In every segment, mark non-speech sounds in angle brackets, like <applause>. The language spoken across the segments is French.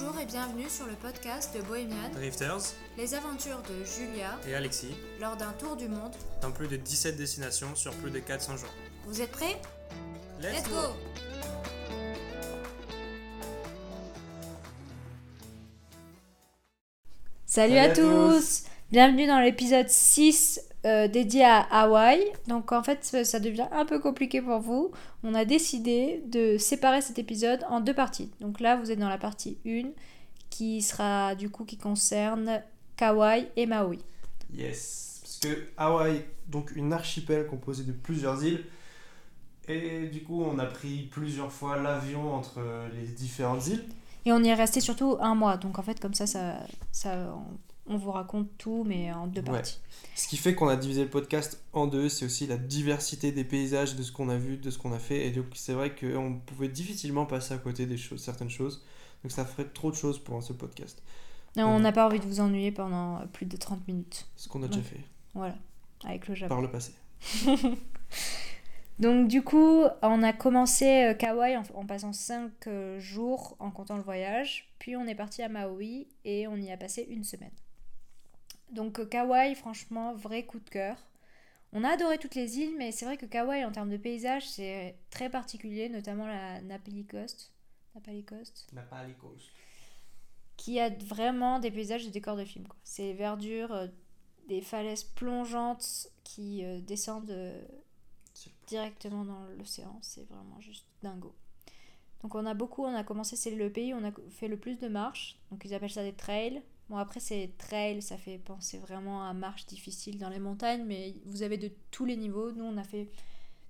Bonjour et bienvenue sur le podcast de Bohemian, Drifters. Les aventures de Julia et Alexis. lors d'un tour du monde. dans plus de 17 destinations sur plus de 400 jours. Vous êtes prêts? Let's, Let's go. Salut, Salut à, à tous. Bienvenue dans l'épisode 6 euh, dédié à Hawaï. Donc en fait ça devient un peu compliqué pour vous. On a décidé de séparer cet épisode en deux parties. Donc là vous êtes dans la partie 1 qui sera du coup qui concerne Kauai et Maui. Yes, parce que Hawaï, donc une archipel composée de plusieurs îles, et du coup on a pris plusieurs fois l'avion entre les différentes îles. Et on y est resté surtout un mois. Donc en fait comme ça, ça, ça on, on vous raconte tout mais en deux Ouais. parties. Ce qui fait qu'on a divisé le podcast en deux, c'est aussi la diversité des paysages, de ce qu'on a vu, de ce qu'on a fait, et donc c'est vrai qu'on pouvait difficilement passer à côté des choses, certaines choses, donc ça ferait trop de choses pour ce podcast, Et on n'a pas envie de vous ennuyer pendant plus de 30 minutes. ce qu'on a déjà fait Voilà, avec le Japon. par le passé. <laughs> Donc du coup, on a commencé euh, Kauai en, en passant 5 jours en comptant le voyage. Puis on est parti à Maui et on y a passé une semaine. Donc euh, Kauai, franchement, vrai coup de cœur. On a adoré toutes les îles, mais c'est vrai que Kauai, en termes de paysage, c'est très particulier, notamment la Napali Coast. Napali Coast. qui a vraiment des paysages de décors de film. C'est verdure, euh, des falaises plongeantes qui euh, descendent euh, directement dans l'océan. C'est vraiment juste dingo. Donc on a beaucoup, on a commencé, c'est le pays où on a fait le plus de marches. Donc ils appellent ça des trails. Bon après c'est trail, ça fait penser vraiment à marche difficile dans les montagnes, mais vous avez de tous les niveaux. Nous on a fait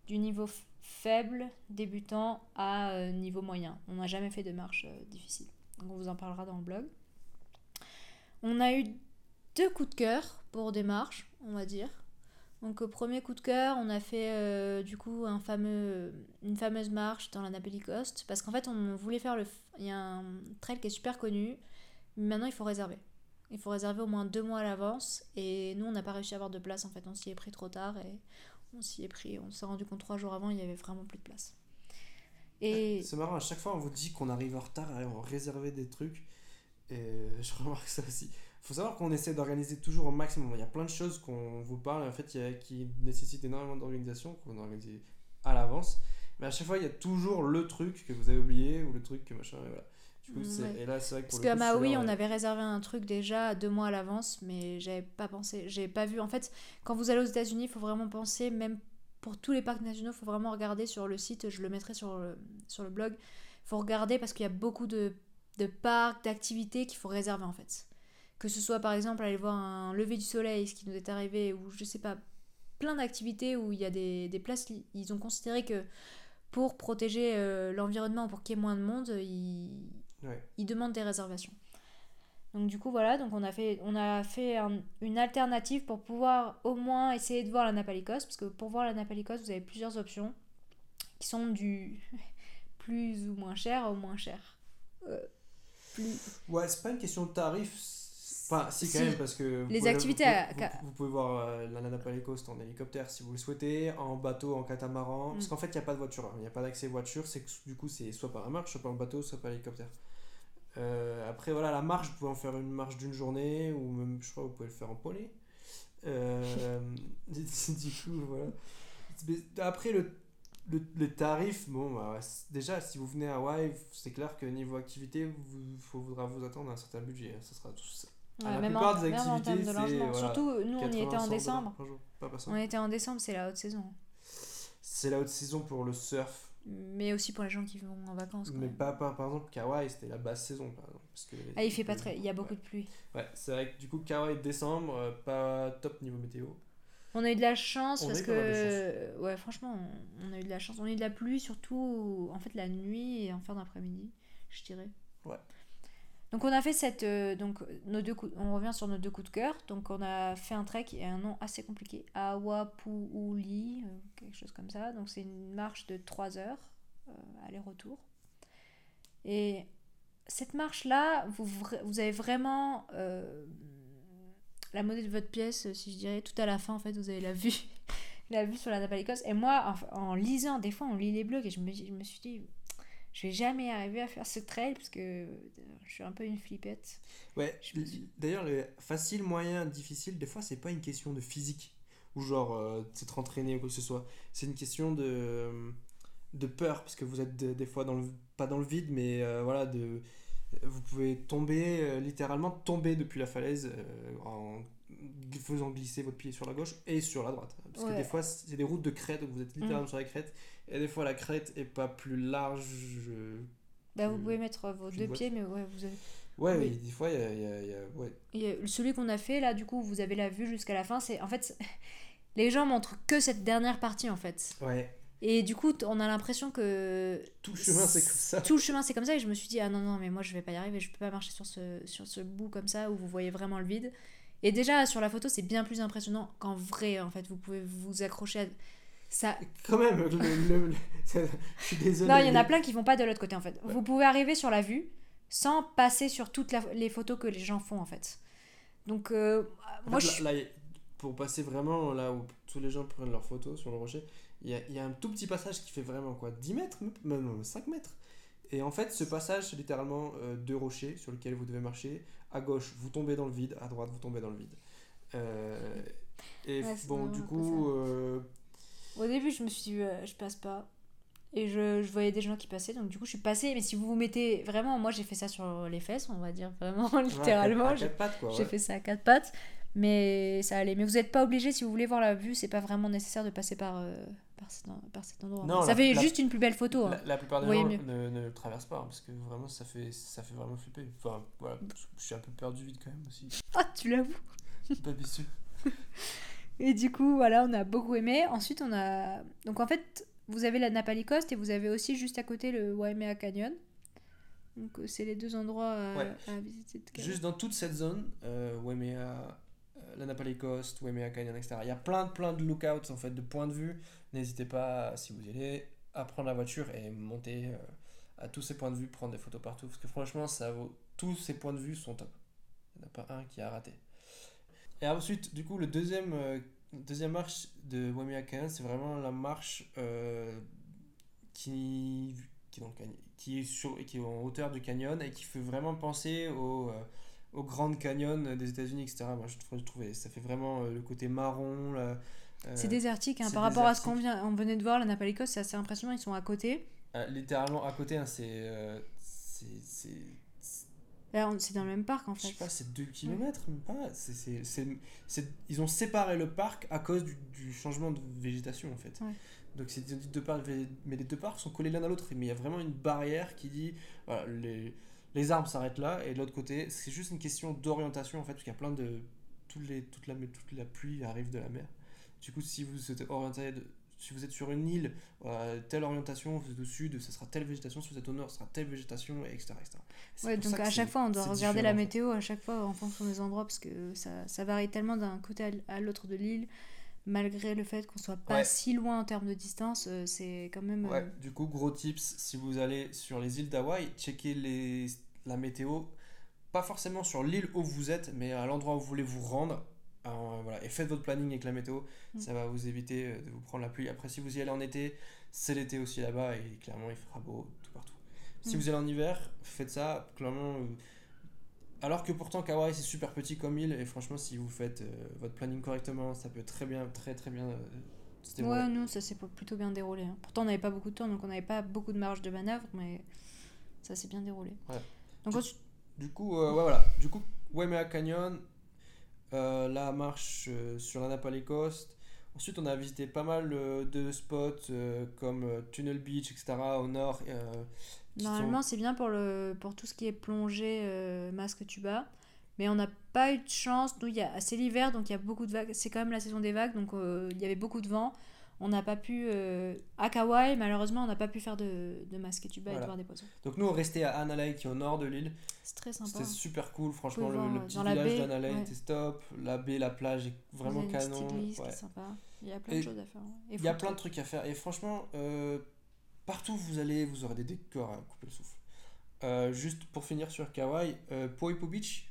du niveau faible, débutant, à euh, niveau moyen. On n'a jamais fait de marche euh, difficile. Donc on vous en parlera dans le blog. On a eu deux coups de cœur pour des marches, on va dire. Donc au premier coup de cœur, on a fait euh, du coup un fameux, une fameuse marche dans la Napoli Coast parce qu'en fait on voulait faire le, il y a un trail qui est super connu, maintenant il faut réserver. Il faut réserver au moins deux mois à l'avance et nous on n'a pas réussi à avoir de place en fait, on s'y est pris trop tard et on s'y est pris, on s'est rendu compte trois jours avant il y avait vraiment plus de place. Et C'est marrant, à chaque fois on vous dit qu'on arrive en retard et on réservait des trucs. Et <laughs> je remarque ça aussi. faut savoir qu'on essaie d'organiser toujours au maximum. Il y a plein de choses qu'on vous parle en fait il y a- qui nécessitent énormément d'organisation, qu'on a organisé à l'avance. Mais à chaque fois il y a toujours le truc que vous avez oublié ou le truc que machin. Voilà. Du coup, c'est- Ouais. et là c'est vrai que Parce qu'à Maui, celui-là, on ouais. avait réservé un truc déjà deux mois à l'avance, mais j'avais pas pensé, j'ai pas vu. En fait, quand vous allez aux États-Unis, il faut vraiment penser, même pour tous les parcs nationaux, il faut vraiment regarder sur le site, je le mettrai sur le, sur le blog. Il faut regarder parce qu'il y a beaucoup de, de parcs, d'activités qu'il faut réserver en fait. Que ce soit par exemple aller voir un lever du soleil, ce qui nous est arrivé, ou je sais pas, plein d'activités où il y a des, des places, ils ont considéré que pour protéger euh, l'environnement, pour qu'il y ait moins de monde, ils, Ouais. ils demandent des réservations. Donc du coup voilà, donc on a fait, on a fait un- une alternative pour pouvoir au moins essayer de voir la Napali Coast, parce que pour voir la Napali Coast, vous avez plusieurs options qui sont du <laughs> plus ou moins cher au moins cher. Euh, plus... Ouais, c'est pas une question de tarif. Enfin, si, quand Si. même, parce que. vous Les pouvez- activités Vous, à- vous- vous pouvez voir euh, la Napali Coast en hélicoptère si vous le souhaitez, en bateau, en catamaran. Parce Mm. qu'en fait, il n'y a pas de voiture. hein. Il n'y a pas d'accès voiture. C'est que du coup, c'est soit par la marche, soit par le bateau, soit par l'hélicoptère. Euh, après, voilà, la marche, vous pouvez en faire une marche d'une journée, ou même, je crois, vous pouvez le faire en poney. Euh, <laughs> du coup, voilà. Après, le, le, les tarifs, bon, bah, déjà, si vous venez à Hawaï, c'est clair que niveau activité, il faudra vous attendre à un certain budget. hein. Ça sera tout ça. Ouais, la même, en, plupart des même en termes de logement. voilà, Surtout, nous, on y était 80, en 100 décembre. pas On était en décembre, c'est la haute saison. C'est la haute saison pour le surf, Mais aussi pour les gens qui vont en vacances. quand mais même. pas, pas- par exemple Kauai, c'était la basse saison par exemple. Parce que Ah, il fait pas très... Il y a beaucoup de pluie. Ouais, c'est vrai que du coup Kauai décembre, euh, pas top niveau météo. On a eu de la chance On parce que ouais franchement on, on a eu de la chance. On a eu de la pluie surtout en fait la nuit et en fin d'après-midi, je dirais. Ouais. Donc on a fait cette euh, donc nos deux coups, on revient sur nos deux coups de cœur. Donc on a fait un trek et un nom assez compliqué, Awapuuli, euh, quelque chose comme ça. Donc c'est une marche de 3 heures euh, aller-retour. Et cette marche là, vous, vous avez vraiment euh, la monnaie de votre pièce, si je dirais, tout à la fin, en fait, vous avez la vue, <laughs> la vue sur la Naples Écosse. Et moi, en, en lisant, des fois, on lit les blogs et je me, je me suis dit, Je vais jamais arriver à faire ce trail parce que euh, je suis un peu une flippette. Ouais, suis- d'ailleurs, le facile, moyen, difficile, des fois, c'est pas une question de physique ou genre euh, de s'être entraîné ou quoi que ce soit. C'est une question de, de peur parce que vous êtes de- des fois dans le, pas dans le vide, mais euh, voilà, de, vous pouvez tomber, euh, littéralement tomber depuis la falaise en faisant glisser votre pied sur la gauche et sur la droite. Parce que des fois, c'est des routes de crête, donc vous êtes littéralement sur la crête, et des fois, la crête est pas plus large. Bah, vous pouvez mettre euh, vos deux pieds, mais ouais, vous avez. Ouais, Oui. des fois, il y a, y a- y a- ouais. Et, celui qu'on a fait là, du coup, vous avez la vue jusqu'à la fin. C'est en fait, <laughs> les gens montrent que cette dernière partie en fait. Ouais. Et du coup, on a l'impression que Tout le chemin, c'est comme ça. tout le chemin c'est comme ça. Et je me suis dit ah non non mais moi je vais pas y arriver. Je peux pas marcher sur ce sur ce bout comme ça où vous voyez vraiment le vide. Et déjà sur la photo c'est bien plus impressionnant qu'en vrai en fait. Vous pouvez vous accrocher à ça. Quand même, le, le- le- <laughs> je suis. Non, il y en a plein qui vont pas de l'autre côté en fait. Vous pouvez arriver sur la vue sans passer sur toutes la- les photos que les gens font en fait. Donc euh, En moi fait, je suis là, là, pour passer vraiment là où tous les gens prennent leurs photos sur le rocher, il y a, il y a un tout petit passage qui fait vraiment quoi 10 mètres, même non, 5 mètres. Et en fait, ce passage, c'est littéralement euh, deux rochers sur lesquels vous devez marcher. À gauche, vous tombez dans le vide. À droite, vous tombez dans le vide. Euh, et Ouais, bon, du coup, euh, Au début, je me suis dit, euh, je passe pas. Et je, je voyais des gens qui passaient, donc du coup, je suis passée. Mais si vous vous mettez vraiment, moi j'ai fait ça sur les fesses, on va dire vraiment <laughs> ouais, littéralement. à j'ai quatre pattes, quoi. j'ai ouais. fait ça à quatre pattes, mais ça allait. Mais vous n'êtes pas obligé, si vous voulez voir la vue, c'est pas vraiment nécessaire de passer par, euh, par, cet, en- par cet endroit. Non, ça la- fait la- juste une plus belle photo. hein. La, la plupart des Vous gens ne, ne le traversent pas hein, parce que vraiment ça fait, ça fait vraiment flipper. Enfin voilà, je suis un peu perdu vite quand même aussi. Ah, tu l'avoues Pas habitué. <laughs> Et du coup, voilà, on a beaucoup aimé. Ensuite, on a. Donc en fait, vous avez la Napali Coast et vous avez aussi juste à côté le Waimea Canyon. Donc euh, c'est les deux endroits à, Ouais. à visiter. de. Juste dans toute cette zone, euh, Waimea, euh, la Napali Coast, Waimea Canyon, etc. Il y a plein, plein de lookouts en fait, de points de vue. N'hésitez pas, si vous y allez, à prendre la voiture et monter euh, à tous ces points de vue, prendre des photos partout. Parce que franchement, ça vaut... tous ces points de vue sont top. Il n'y en a pas un qui a raté. Et ensuite, du coup, le deuxième, euh, deuxième marche de Waimea Canyon, c'est vraiment la marche euh, qui, qui, est qui, sur, qui est en hauteur du canyon et qui fait vraiment penser au, euh, au Grand Canyon des États-Unis, etc. Moi, je, je trouvais ça fait vraiment euh, le côté marron. là, C'est désertique, hein, par rapport à ce qu'on vient, on venait de voir, la Napali Coast, c'est assez impressionnant, ils sont à côté. littéralement à côté, hein, c'est- c'est- Là, c'est dans le même parc en Je fait. sais pas, c'est 2 km, même pas. C'est, c'est, c'est- c'est- ils ont séparé le parc à cause du, du changement de végétation en fait. Ouais. Donc c'est deux parcs, mais les deux parcs sont collés l'un à l'autre. Mais il y a vraiment une barrière qui dit voilà, les, les arbres s'arrêtent là et de l'autre côté, c'est juste une question d'orientation en fait, parce qu'il y a plein de. Toute, les, toute, la, toute la pluie arrive de la mer. Du coup, si vous êtes orienté, de- si vous êtes sur une île, euh, telle orientation, vous êtes au sud, ça sera telle végétation, si vous êtes au nord, ça sera telle végétation, etc. Ouais, donc à chaque fois, on doit regarder la météo à chaque fois en fonction des endroits parce que ça, ça varie tellement d'un côté à l'autre de l'île. Malgré le fait qu'on soit pas Ouais. si loin en termes de distance, euh, c'est quand même. euh, Ouais, du coup, gros tips, si vous allez sur les îles d'Hawaï, checkez les, la météo, pas forcément sur l'île où vous êtes, mais à l'endroit où vous voulez vous rendre. Euh, voilà, et faites votre planning avec la météo, Mm. ça va vous éviter euh, de vous prendre la pluie. Après, si vous y allez en été, c'est l'été aussi là-bas, et clairement, il fera beau tout partout. Si Mm. vous allez en hiver, faites ça, clairement. euh, alors que pourtant, Kauai, c'est super petit comme île, et franchement, si vous faites euh, votre planning correctement, ça peut très bien, très très bien euh. Ouais, nous, ça s'est plutôt bien déroulé. hein. Pourtant, on n'avait pas beaucoup de temps, donc on n'avait pas beaucoup de marge de manœuvre, mais ça s'est bien déroulé. Ouais. Donc, Tu- Du coup, euh, ouais, voilà. Du coup, Waimea Canyon, euh, la marche euh, sur la Napali Coast. Ensuite, on a visité pas mal euh, de spots comme Tunnel Beach, etc. au nord. normalement, c'est bien pour, le, pour tout ce qui est plongée, masque tuba. Mais on n'a pas eu de chance. Nous, c'est l'hiver, donc il y a beaucoup de vagues. C'est quand même la saison des vagues, donc il y avait beaucoup de vent. On n'a pas pu. euh, à Kauai, malheureusement, on n'a pas pu faire de, de masque et tuba et Voilà. de voir des poissons. Donc, nous, on restait à Anna qui est au nord de l'île. C'est très sympa. C'était super cool. Franchement, le, pouvez le voir, petit village ouais. était top. La baie, la plage est vraiment Vous canon. Ouais. sympa. Il y a plein Et de choses à faire. Il y a plein de trucs à faire. Et franchement, euh, partout où vous allez, vous aurez des décors à couper le souffle. Euh, juste pour finir sur Kauai, euh, Poipo Beach,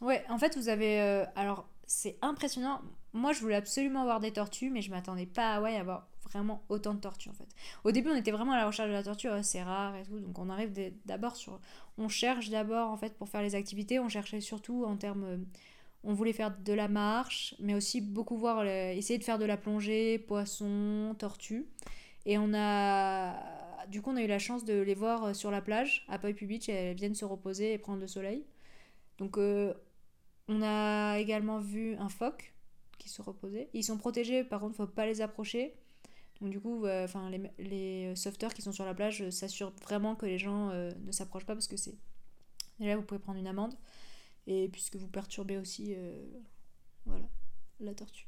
Ouais, en fait, vous avez. euh, alors, c'est impressionnant. Moi, je voulais absolument voir des tortues, mais je m'attendais pas à Hawaï à voir vraiment autant de tortues en fait. Au début, on était vraiment à la recherche de la tortue, c'est rare et tout, donc on arrive d'abord sur. On cherche d'abord en fait pour faire les activités, on cherchait surtout en termes. euh, On voulait faire de la marche, mais aussi beaucoup voir, essayer de faire de la plongée, poisson, tortue. Et on a. Du coup, on a eu la chance de les voir euh, sur la plage, à Poipu Beach, elles viennent se reposer et prendre le soleil. Donc, euh, on a également vu un phoque qui se reposait. Ils sont protégés, par contre, faut pas les approcher. Donc, du coup, euh, enfin, les, les sauveteurs qui sont sur la plage euh, s'assurent vraiment que les gens euh, ne s'approchent pas parce que c'est. Déjà, vous pouvez prendre une amende. Et puisque vous perturbez aussi. euh, voilà, la tortue.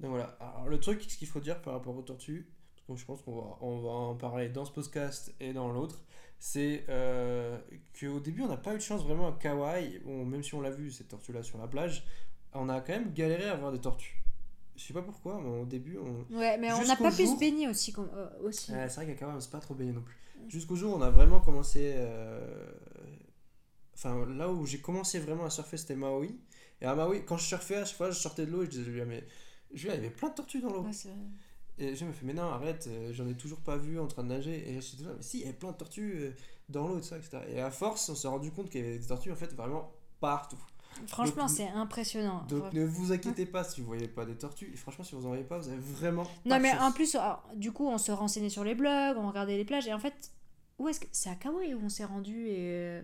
Donc voilà. Alors le truc, ce qu'il faut dire par rapport aux tortues, parce je pense qu'on va, on va en parler dans ce podcast et dans l'autre, c'est euh, qu'au début on n'a pas eu de chance vraiment à Kauai, Bon, même si on l'a vu cette tortue-là sur la plage, on a quand même galéré à avoir des tortues. Je sais pas pourquoi, mais au début on... Ouais, mais on n'a pas pu jour- se baigner aussi. euh, aussi. C'est vrai qu'à Kauai on s'est pas trop baigné non plus. Jusqu'au jour où on a vraiment commencé... euh, Enfin là où j'ai commencé vraiment à surfer c'était Maui. Et à Maui, quand je surfais à chaque fois je sortais de l'eau et je disais Julia mais... Julia, il y avait plein de tortues dans l'eau. Ouais. Et je me fais, mais non, arrête, euh, j'en ai toujours pas vu en train de nager. Et je suis là, mais si, il y avait plein de tortues dans l'eau, et tout ça, etc. Et à force, on s'est rendu compte qu'il y avait des tortues, en fait, vraiment partout. Franchement, c'est impressionnant. Donc ne vous inquiétez pas si vous voyez pas des tortues. Et franchement, si vous en voyez pas, vous avez vraiment. Non, mais en plus, alors, du coup, on se renseignait sur les blogs, on regardait les plages, et en fait, où est-ce que. C'est à Kauai où on s'est rendu et. euh,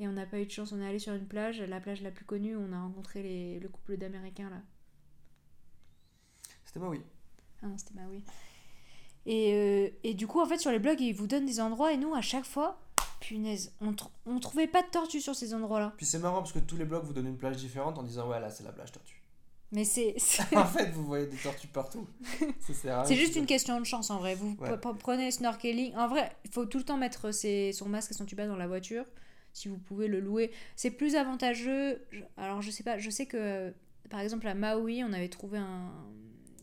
Et on n'a pas eu de chance, on est allé sur une plage, la plage la plus connue, où on a rencontré les... le couple d'Américains là. C'était Maui. Ah non, c'était Maui. Et, euh, et du coup, en fait, sur les blogs, ils vous donnent des endroits, et nous, à chaque fois, punaise, on, tr- on trouvait pas de tortues sur ces endroits-là. Puis c'est marrant parce que tous les blogs vous donnent une plage différente en disant, ouais, là, c'est la plage tortue. Mais c'est. <laughs> en fait, vous voyez des tortues partout. C'est juste une question de chance en vrai. Vous Ouais. prenez snorkeling. En vrai, il faut tout le temps mettre ses, son masque et son tuba dans la voiture. Si vous pouvez le louer. C'est plus avantageux. Alors je sais pas, je sais que par exemple à Maui, on avait trouvé un-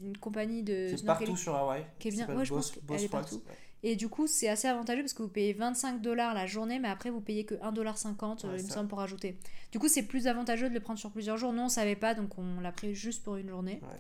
une compagnie de C'est partout sur Hawaï. Qui est bien- ouais, je pense qu'elle est partout. Ouais. Et du coup, c'est assez avantageux parce que vous payez 25 dollars la journée, mais après vous payez que 1,50$, Ouais, il me semble, pour ajouter. Du coup, c'est plus avantageux de le prendre sur plusieurs jours. Nous, on savait pas, donc on l'a pris juste pour une journée. Ouais.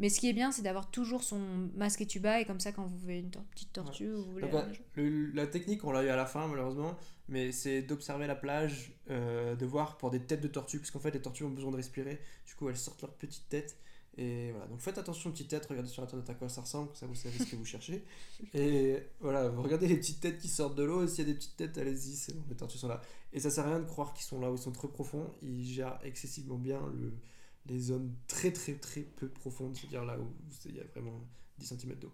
Mais ce qui est bien, c'est d'avoir toujours son masque et tuba, et comme ça, quand vous voyez une petite tortue, vous voulez. Donc, le- la technique, on l'a eu à la fin malheureusement, mais c'est d'observer la plage, euh, de voir pour des têtes de tortues, parce qu'en fait les tortues ont besoin de respirer, du coup elles sortent leur petite tête. Et voilà, donc faites attention aux petites têtes, regardez sur internet à quoi ça ressemble, ça vous savez ce que vous cherchez. <laughs> Et voilà, vous regardez les petites têtes qui sortent de l'eau, et s'il y a des petites têtes, allez-y, c'est bon, les tortues sont là. Et ça sert à rien de croire qu'ils sont là où ils sont très profonds, ils gèrent excessivement bien le, les zones très très très peu profondes, c'est-à-dire là où il y a vraiment 10 cm d'eau.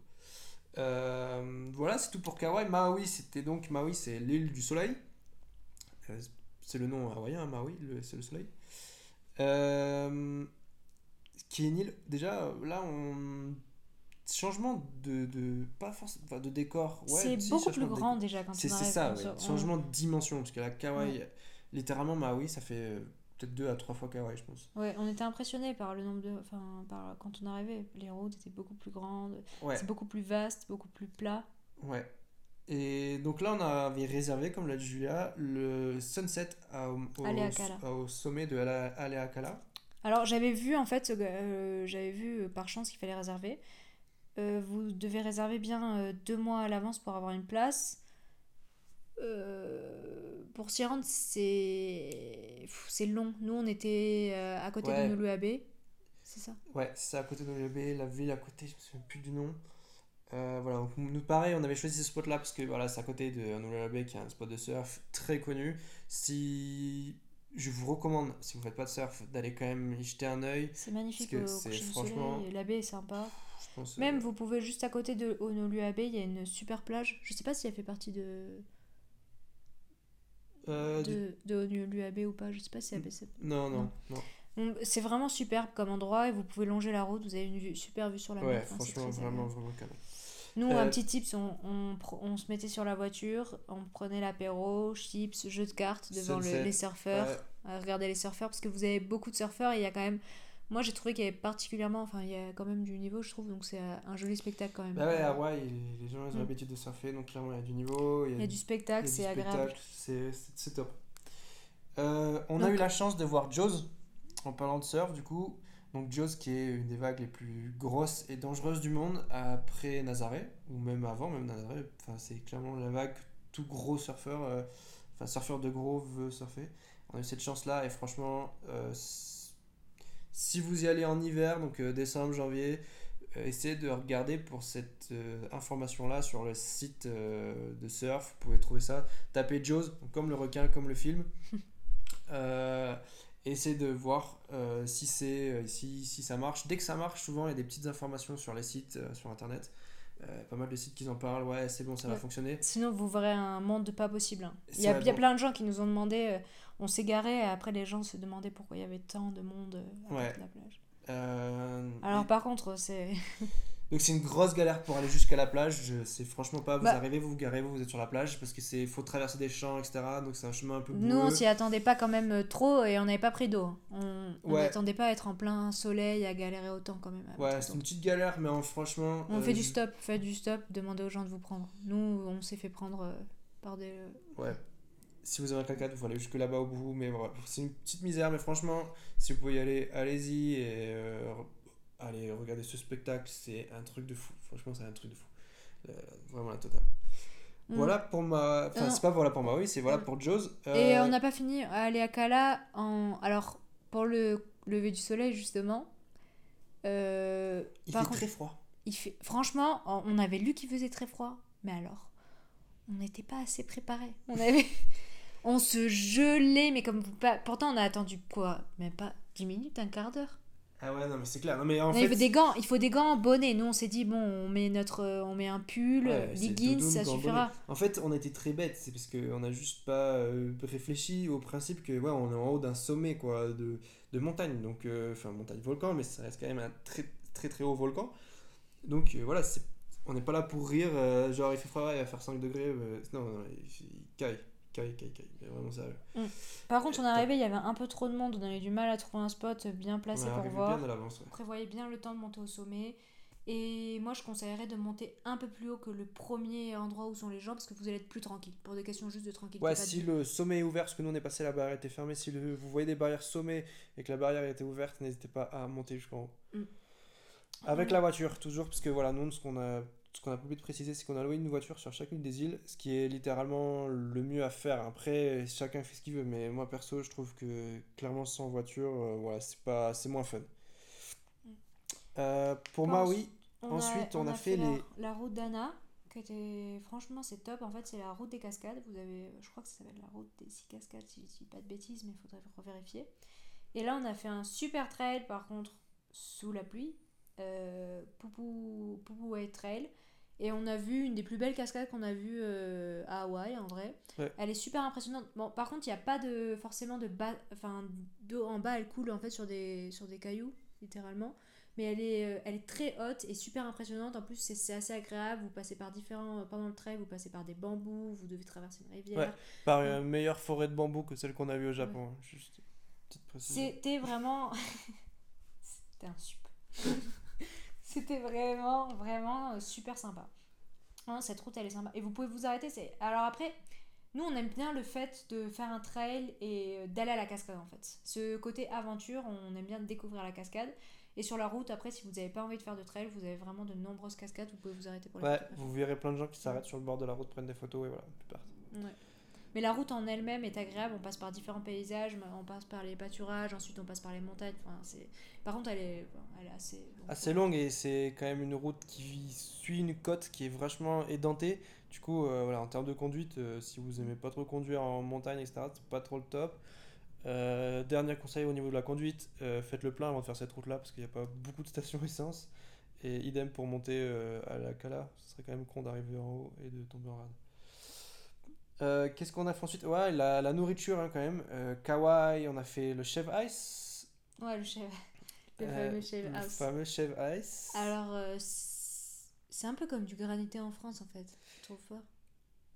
Euh, voilà, c'est tout pour Kauai. Maui, c'était donc Maui, c'est l'île du soleil. Euh, c'est le nom hawaïen, Maui, c'est le soleil. Euh, qui est une île. Déjà, euh, là, on. Changement de. de pas forcément. enfin, de décor. Ouais, c'est si, beaucoup plus grand déjà quand c'est ça, ouais. on- changement de dimension. Parce que la Kauai, littéralement, Maui, ça fait euh, peut-être deux à trois fois Kauai, je pense. Ouais, on était impressionnés par le nombre de. Enfin, par... quand on arrivait, les routes étaient beaucoup plus grandes, Ouais, c'est beaucoup plus vaste, beaucoup plus plat. ouais. Et donc là, on avait réservé, comme l'a dit Julia, le sunset à- au, au- Haleakala. au sommet de Ala- Haleakala. Alors j'avais vu en fait, euh, j'avais vu euh, par chance qu'il fallait réserver. Euh, vous devez réserver bien euh, deux mois à l'avance pour avoir une place. Pour s'y rendre, c'est long. Nous, on était à côté Ouais. de Nuluabe. C'est ça Ouais, c'est ça, à côté de Nolebe, la ville à côté, je me souviens plus du nom. Voilà, donc nous pareil, on avait choisi ce spot-là parce que voilà, c'est à côté de Nolebe qui est un spot de surf très connu. Si je vous recommande, si vous faites pas de surf, d'aller quand même y jeter un œil. C'est magnifique Parce que au c'est franchement- soleil. La baie est sympa. Pense, Même euh, vous pouvez juste à côté de Honoluluabe, il y a une super plage. Je sais pas si elle fait partie de euh, du- de, de Honoluluabe ou pas. Je sais pas si elle fait cette- Non, non, non. On- C'est vraiment superbe comme endroit et vous pouvez longer la route, vous avez une vue, super vue sur la Ouais, mer. Enfin, c'est franchement, vraiment, agréable. vraiment calme. Nous, Euh, un petit tips, on, on, on se mettait sur la voiture, on prenait l'apéro, chips, jeux de cartes devant le- les surfeurs, Ouais, à regarder les surfeurs parce que vous avez beaucoup de surfeurs et il y a quand même. Moi, j'ai trouvé qu'il y avait particulièrement. Enfin, il y a quand même du niveau, je trouve, donc c'est euh, un joli spectacle quand même. Bah ouais, à Hawaï, les gens ils ont Mm. l'habitude de surfer, donc clairement il y a du niveau. Il y a du il y spectacle, a du c'est agréable. spectacle, c'est- top. Euh, on a eu la chance de voir Jaws en parlant de surf, du coup. Donc Jaws qui est une des vagues les plus grosses et dangereuses du monde après Nazaré, ou même avant, même Nazaré. Enfin, c'est clairement la vague que tout gros surfeur, euh, enfin surfeur de gros veut surfer. On a eu cette chance-là et franchement, euh, si vous y allez en hiver, donc euh, décembre, janvier, essayez de regarder pour cette information-là sur le site de surf. Vous pouvez trouver ça. Tapez Jaws, comme le requin, comme le film. <laughs> Essayez de voir euh, si, c'est, euh, si, si ça marche. Dès que ça marche, souvent il y a des petites informations sur les sites, euh, sur internet. Euh, pas mal de sites qui en parlent. Ouais, c'est bon, ça va fonctionner. Sinon, vous verrez un monde de pas possible. hein. Il y a, y a bon. plein de gens qui nous ont demandé, on s'est garé, et après les gens se demandaient pourquoi il y avait tant de monde à Ouais. la plage. Alors et- par contre, c'est... <laughs> Donc c'est une grosse galère pour aller jusqu'à la plage. Je- C'est franchement pas. Vous Bah. arrivez, vous vous garez, vous, vous êtes sur la plage parce que c'est faut traverser des champs, etc. Donc c'est un chemin un peu Nous, on boueux. s'y attendait pas quand même euh, trop et on n'avait pas pris d'eau. On Ouais. n'attendait pas à être en plein soleil, à galérer autant quand même. Ouais, c'est une petite galère, mais en, franchement. On euh, fait du je- stop, faites du stop, demandez aux gens de vous prendre. Nous, on s'est fait prendre euh, par des... Ouais. Si vous avez un 4x4, vous aller jusque là-bas au bout. Mais voilà, c'est une petite misère. Mais franchement, si vous pouvez y aller, allez-y. Et euh, allez regarder ce spectacle. C'est un truc de fou. Franchement, c'est un truc de fou. Euh, vraiment la totale. Mm. Voilà pour ma. Enfin, c'est pas voilà pour ma, oui, c'est voilà Mm. pour Jaws. Et Euh, on n'a pas fini à aller à Cala en... Alors, pour le lever du soleil, justement, euh, Il fait contre, très froid. il fait... franchement, on avait lu qu'il faisait très froid. Mais alors, on n'était pas assez préparés. On avait... <laughs> on se gelait, mais comme... Pourtant, on a attendu quoi? Même pas 10 minutes, un quart d'heure? Ah ouais, non, mais c'est clair. Non, mais en Non, fait. il faut des gants, il faut des gants bonnet. Nous, on s'est dit bon, on met notre, euh, on met un pull, Ouais, doudoune, ça suffira. bonnet. En fait, on a été très bêtes, c'est parce qu'on n'a juste pas euh, réfléchi au principe que ouais, on est en haut d'un sommet quoi, de, de montagne, donc euh, enfin montagne volcan, mais ça reste quand même un très très très haut volcan. Donc euh, voilà, c'est, on n'est pas là pour rire, euh, genre il fait froid, il va faire 5 degrés, euh, non, non, il, il caille, caille, caille, caille, mais vraiment sérieux. Par contre, on est arrivé, il y avait un peu trop de monde, on avait du mal à trouver un spot bien placé on pour voir. bien à l'avance. ouais. Prévoyez bien le temps de monter au sommet. Et moi, je conseillerais de monter un peu plus haut que le premier endroit où sont les gens, parce que vous allez être plus tranquille, pour des questions juste de tranquillité. Ouais, de- si le sommet est ouvert, parce que nous on est passé, la barrière était fermée, si le- vous voyez des barrières sommet et que la barrière était ouverte, n'hésitez pas à monter jusqu'en haut. Mm. Avec la voiture, toujours, parce que voilà, nous, ce qu'on a, ce qu'on a oublié de préciser, c'est qu'on a loué une voiture sur chacune des îles, ce qui est littéralement le mieux à faire. Après, chacun fait ce qu'il veut, mais moi perso, je trouve que clairement sans voiture, euh, voilà, c'est pas, c'est moins fun. Euh, pour moi, oui. On Ensuite, on a fait la, les- la route d'Anna, qui était franchement c'est top. En fait, c'est la route des cascades. Vous avez, je crois que ça s'appelle la route des six cascades, si je dis pas de bêtises, mais il faudrait revérifier. Et là, on a fait un super trail, par contre, sous la pluie, euh, Poupou, Poupou White Trail. Et on a vu une des plus belles cascades qu'on a vues euh, à Hawaï, en vrai. Ouais. Elle est super impressionnante. Bon, par contre, il n'y a pas de forcément de bas, enfin, d'eau en bas. Elle coule en fait sur des, sur des cailloux, littéralement mais elle est, euh, elle est très haute et super impressionnante. En plus, c'est c'est assez agréable. Vous passez par différents. euh, Pendant le trail, vous passez par des bambous, vous devez traverser une rivière. Ouais. Par une meilleure forêt de bambou que celle qu'on a vue au Japon. hein, Juste petite précision. C'était vraiment. <laughs> C'était un super. <laughs> C'était vraiment, vraiment euh, super sympa. Hein, cette route, elle est sympa. Et vous pouvez vous arrêter. c'est Alors après, nous, on aime bien le fait de faire un trail et euh, d'aller à la cascade, en fait. Ce côté aventure, on aime bien découvrir la cascade. Et sur la route, après, si vous n'avez pas envie de faire de trail, vous avez vraiment de nombreuses cascades. Vous pouvez vous arrêter pour les Ouais, vous verrez plein de gens qui s'arrêtent sur le bord de la route, prennent des photos et voilà, puis partent. Ouais. Mais la route en elle-même est agréable, on passe par différents paysages, on passe par les pâturages, ensuite on passe par les montagnes. Enfin. Par contre, elle est, elle est assez. longue. Assez longue et c'est quand même une route qui suit une côte qui est vachement édentée. Du coup, euh, voilà, en termes de conduite, euh, si vous aimez pas trop conduire en montagne, etc., c'est pas trop le top. Euh, dernier conseil au niveau de la conduite, faites le plein avant de faire cette route-là parce qu'il n'y a pas beaucoup de stations essence. Et idem pour monter à la Cala, ce serait quand même con d'arriver en haut et de tomber en rade. Euh, Qu'est-ce qu'on a fait ensuite? Ouais, la, la nourriture hein, quand même. Euh, Kawaii, on a fait le chef ice. Ouais, le chef. Le Euh, fameux chef le house. fameux chef ice. Alors, c'est un peu comme du granité en France en fait. Je trouve fort.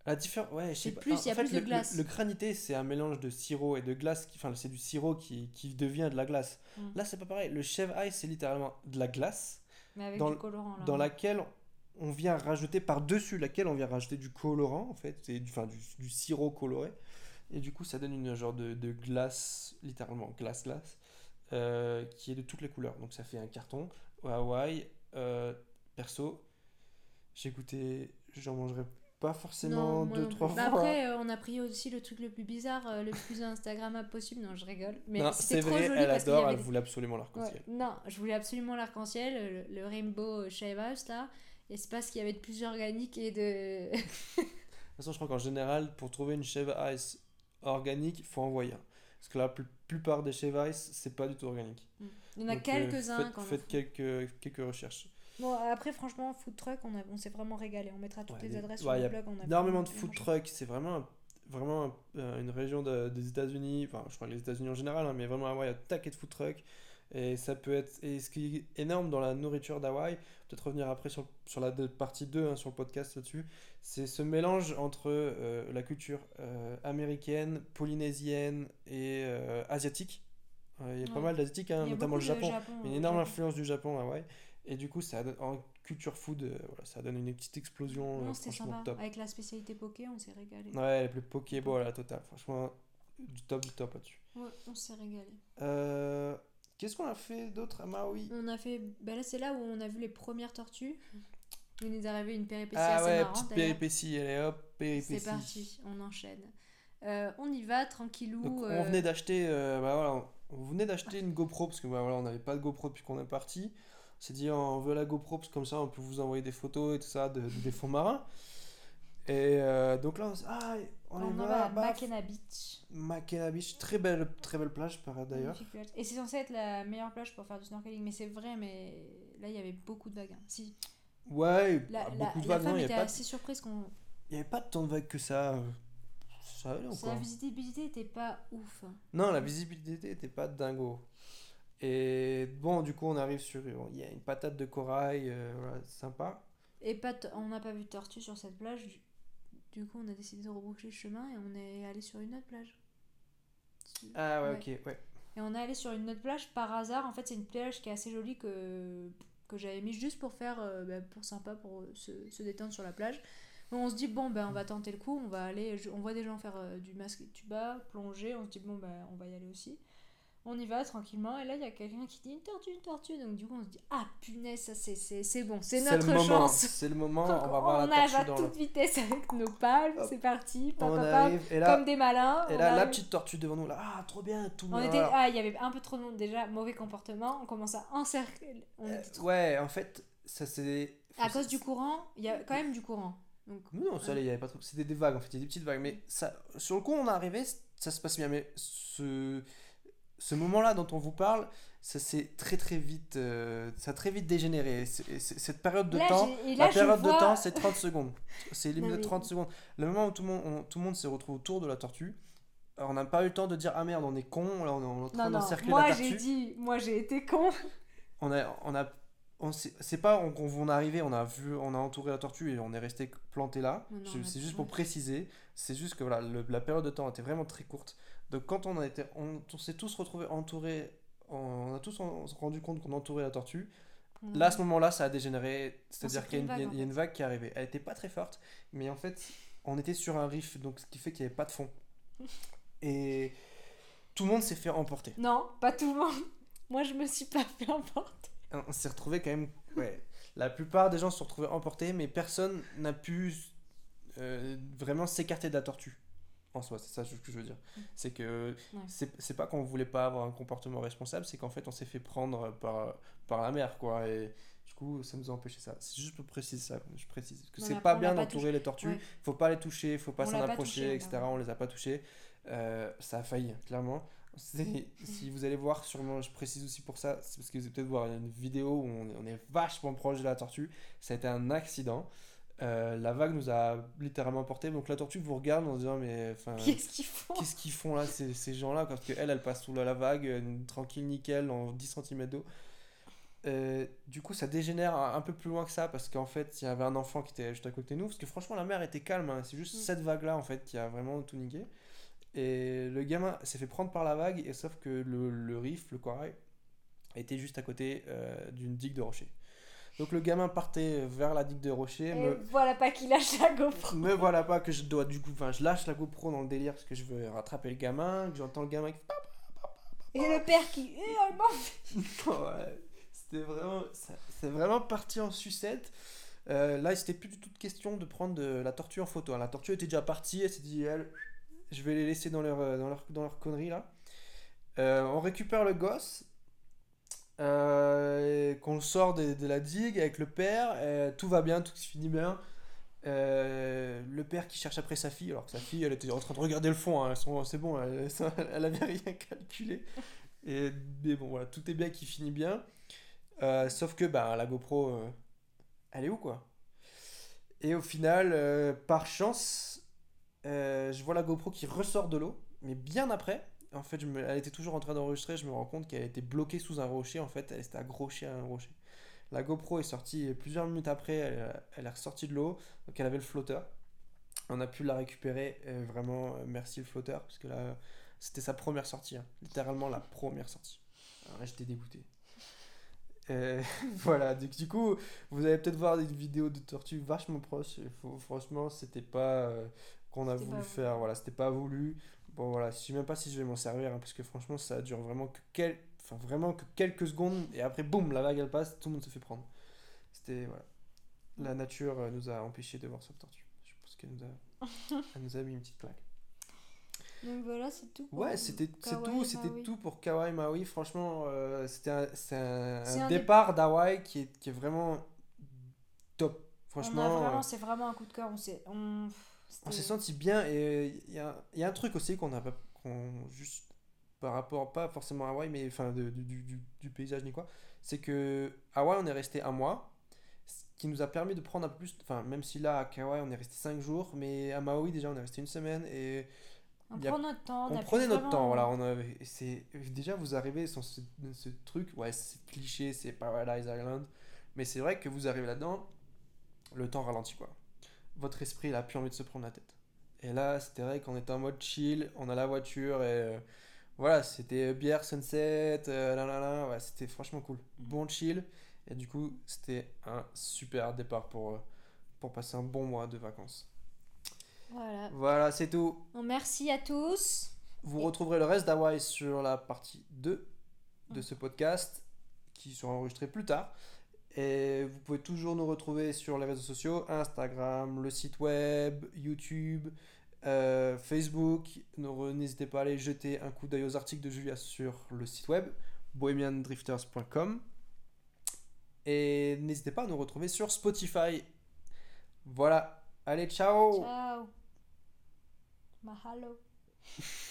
La différence, ouais, je sais pas. plus- En- il y a fait, plus de le- le- glace. Le, granité, c'est un mélange de sirop et de glace. Qui, enfin, c'est du sirop qui, qui devient de la glace. Mm. Là, c'est pas pareil. Le chef ice, c'est littéralement de la glace Mais avec Dans du le- colorant là. dans laquelle on vient rajouter par-dessus laquelle on vient rajouter du colorant en fait, c'est du, enfin, du, du sirop coloré. Et du coup, ça donne une genre de, de glace, littéralement glace glace. euh, qui est de toutes les couleurs. Donc ça fait un carton. Au Hawaï, euh, perso, j'ai goûté, j'en mangerai pas forcément Non, deux, trois plus. fois. Bah après, euh, on a pris aussi le truc le plus bizarre, euh, le plus Instagrammable possible. Non, je rigole. Mais c'est trop vrai, joli elle parce adore, avait elle voulait absolument Ouais, l'arc-en-ciel. non, je voulais absolument l'arc-en-ciel, le, le rainbow shave house là. Et c'est parce qu'il y avait de plus organique et de. De toute façon, je crois qu'en général, pour trouver une shave ice organique, il faut envoyer un. Parce que la pl- plupart des shave ice, c'est pas du tout organique. Il y en a euh, quelques-uns faites- quand Faites quelques, quelques recherches. Bon, après, franchement, food truck, on, a- on s'est vraiment régalé. On mettra toutes Ouais, les adresses ouais, sur le a blog. On a énormément de food trucks. C'est vraiment, un- vraiment un- euh, une région de- des États-Unis. Enfin, je crois que les États-Unis en général, hein, mais vraiment il y a un taquet de food trucks. Et ça peut être. Et ce qui est énorme dans la nourriture d'Hawaï, peut-être revenir après sur, sur la partie 2, hein, sur le podcast là-dessus, c'est ce mélange entre euh, la culture euh, américaine, polynésienne et euh, asiatique. Il y a pas mal d'asiatiques, hein, notamment le Japon. Japon, Une énorme influence du Japon à Hawaï. Et du coup, ça en culture food, euh, voilà, ça donne une petite explosion. Non, c'était sympa. top. Avec la spécialité poké, on s'est régalé. Ouais, plus Pokéball à la totale. Franchement, du top, du top là-dessus. Ouais, on s'est régalé. Euh, Qu'est-ce qu'on a fait d'autre à Maui? On a fait. Ben là, c'est là où on a vu les premières tortues. Il nous est arrivé une péripétie Ah assez ouais, marrante. petite péripétie, allez hop, péripétie. C'est parti, on enchaîne. Euh, on y va tranquillou. Donc, euh, on venait d'acheter, euh, bah voilà, on- on venait d'acheter une GoPro parce que bah, voilà, on n'avait pas de GoPro depuis qu'on est parti. On s'est dit on veut la GoPro parce que comme ça on peut vous envoyer des photos et tout ça de, de- des fonds marins. Et euh, donc là on s'est ah, on, on va, à baf. Makena Beach. Beach, très belle, très belle plage d'ailleurs. Et c'est censé être la meilleure plage pour faire du snorkeling, mais c'est vrai, mais là il y avait beaucoup de vagues. hein. Si, Ouais, la, bah, la- beaucoup de vagues, non, femme n'y était assez surprise qu'on. il y avait pas tant de vagues que ça. Ça allait La visibilité était pas ouf. Non, la visibilité était pas dingo. Et bon, du coup, on arrive sur. Il y a une patate de corail, euh, voilà, sympa. Et pas on n'a pas vu de tortue sur cette plage. Du, coup, on a décidé de rebrousser le chemin et on est allé sur une autre plage. Ah ouais, Ouais. ok, ouais. Et on est allé sur une autre plage par hasard. En fait, c'est une plage qui est assez jolie que, que j'avais mis juste pour faire, euh, bah, pour sympa, pour euh, se, se détendre sur la plage. Donc, on se dit, bon, ben, on va tenter le coup. On va aller. on voit des gens faire euh, du masque et tuba, plonger. On se dit, bon, ben, on va y aller aussi. On y va tranquillement. Et là, il y a quelqu'un qui dit une tortue, une tortue. Donc, du coup, on se dit, ah punaise, ça c'est- c'est c'est bon, c'est notre moment, chance. C'est le moment, Donc, on va voir la tortue dans toute le. vitesse avec nos palmes. C'est parti. Pam, On pam, pam, arrive, et là, comme des malins. et on là la petite tortue devant nous, là, ah, trop bien, tout On bien, était... Ah, il y avait un peu trop de monde déjà, mauvais comportement. On commence à encercler. On Euh, trop- ouais, en fait, ça c'est. À cause du courant, il y a quand même du courant. Donc, Non, ça il y avait pas trop. C'était des vagues en fait, il y a des petites vagues. Mais ça, sur le coup, on est arrivé, ça se passe bien. Mais ce, ce moment-là dont on vous parle, ça s'est très très vite, euh, ça a très vite dégénéré. Cette période de Là, temps, là, la période vois- de temps, c'est 30 secondes. C'est limite mais- 30 secondes. Le moment où tout le monde, on- tout le monde s'est retrouvé autour de la tortue, on n'a pas eu le temps de dire ah merde, on est con, là on est en train non, non, d'encercler moi la j'ai tortue. dit, moi j'ai été con. On a, on a, on c'est pas on, on, est arrivé, on a vu, on a entouré la tortue et on est resté planté là. C'est juste pour préciser. C'est juste que voilà, le- la période de temps était vraiment très courte. Donc quand on a été, on, on s'est tous retrouvés entourés, on a tous en- rendu compte qu'on entourait la tortue. Là, à ce moment-là, ça a dégénéré. C'est-à-dire qu'il y a, une, vague, il y a en une vague qui est arrivée. Elle était pas très forte, mais en fait, on était sur un riff, donc ce qui fait qu'il n'y avait pas de fond. <laughs> Et tout le monde s'est fait emporter. Non, pas tout le monde. Moi je me suis pas fait emporter. on s'est retrouvé quand même. Ouais, la plupart des gens se sont retrouvés emportés, mais personne n'a pu euh, vraiment s'écarter de la tortue. En soi, c'est ça ce que je veux dire. C'est que Ouais. c'est pas qu'on voulait pas avoir un comportement responsable, c'est qu'en fait on s'est fait prendre par, par la mer, quoi. Et du coup, ça nous a empêché ça. C'est juste pour préciser ça. Je précise que c'est pas bien d'entourer les tortues. Ouais. Faut pas les toucher, faut pas s'en approcher, touché, etc. on les a pas touchés. Euh, ça a failli, clairement. C'est- Si vous allez voir, sûrement, je précise aussi pour ça, c'est parce que vous allez peut-être voir une vidéo où on est, on est vachement proche de la tortue. Ça a été un accident. Euh, la vague nous a littéralement porté. Donc la tortue vous regarde en disant mais enfin <laughs> Qu'est-ce qu'ils font? qu'est-ce qu'ils font là ces, ces gens-là? Parce que elle elle passe sous la, vague euh, tranquille nickel en 10 cm d'eau. Euh, du coup ça dégénère un, un peu plus loin que ça parce qu'en fait il y avait un enfant qui était juste à côté de nous parce que franchement la mer était calme hein. c'est juste Mm. cette vague là en fait qui a vraiment tout niqué et le gamin s'est fait prendre par la vague et sauf que le, le riff le corail était juste à côté euh, d'une digue de rocher donc le gamin partait vers la digue de rocher Et me, voilà pas qu'il lâche la GoPro. me voilà pas que je dois du coup enfin je lâche la GoPro dans le délire parce que je veux rattraper le gamin que j'entends le gamin qui fait Et le père qui. <laughs> Ouais, c'était vraiment, c'est vraiment parti en sucette. Euh, là, c'était plus du tout de question de prendre de la tortue en photo. hein. La tortue était déjà partie, elle s'est dit, elle, je vais les laisser dans leur, euh, dans leur, dans leur connerie là. Euh, on récupère le gosse, euh, qu'on sort de, la digue avec le père, euh, tout va bien, tout se finit bien. Euh, le père qui cherche après sa fille, alors que sa fille elle était en train de regarder le fond, hein, c'est bon, elle, <laughs> elle avait rien calculé. Et, mais bon, voilà, tout est bien qui finit bien. Sauf que bah, la GoPro, elle est où quoi? Et au final, par chance, je vois la GoPro qui ressort de l'eau, mais bien après. En fait, je me- elle était toujours en train d'enregistrer, je me rends compte qu'elle était bloquée sous un rocher. En fait, elle était accrochée à un rocher. La GoPro est sortie plusieurs minutes après, elle, elle est ressortie de l'eau, donc elle avait le flotteur. On a pu la récupérer, et vraiment euh, merci le flotteur, parce que là, c'était sa première sortie, hein. littéralement la première sortie. Alors là, j'étais dégoûté. Euh, <laughs> voilà, donc, du coup, vous allez peut-être voir des vidéos de tortues vachement proches. faut- franchement, c'était pas euh, qu'on a voulu faire. Voilà, c'était pas voulu. Bon, voilà, je sais même pas si je vais m'en servir, hein, parce que franchement, ça dure vraiment que, quel... enfin, vraiment que quelques secondes, et après, boum, la vague elle passe, tout le monde se fait prendre. C'était, voilà. La nature euh, nous a empêché de voir cette tortue. Je pense qu'elle nous a, <laughs> elle nous a mis une petite claque. Donc voilà, c'est tout. Ouais, c'était tout, c'était tout pour Kawaii Maui. Franchement, euh, c'était un, c'est un, départ d'Hawaï qui est, qui est vraiment top. Franchement, vraiment, euh, c'est vraiment un coup de cœur. On s'est. On, on s'est senti bien et il y a, il y a un truc aussi qu'on a pas, qu'on juste par rapport, pas forcément à Hawaï, mais enfin de- du, du, du- paysage ni quoi, c'est que Hawaï on est resté un mois, ce qui nous a permis de prendre un peu plus, enfin même si là à Kauai on est resté 5 jours, mais à Maui déjà on est resté une semaine et On a- prend notre temps. on pu prenait notre temps, voilà. On avait, c'est déjà vous arrivez sur ce, ce truc, ouais, c'est cliché, c'est Paradise Island, mais c'est vrai que vous arrivez là-dedans, le temps ralentit quoi. Votre esprit il a plus envie de se prendre la tête. Et là, c'était vrai qu'on était en mode chill, on a la voiture et euh, voilà, c'était bière sunset, euh, là, là, là, ouais, c'était franchement cool, bon chill. Et du coup, c'était un super départ pour, euh, pour passer un bon mois de vacances. Voilà. Voilà, c'est tout. Bon, merci à tous. Vous Et- retrouverez le reste d'Hawaii sur la partie 2 de ce podcast qui sera enregistré plus tard. Et vous pouvez toujours nous retrouver sur les réseaux sociaux Instagram, le site web, YouTube, euh, Facebook. N'hésitez pas à aller jeter un coup d'œil aux articles de Julia sur le site web bohemiandrifters.com. Et n'hésitez pas à nous retrouver sur Spotify. Voilà, allez, ciao Ciao. Mahalo. <laughs>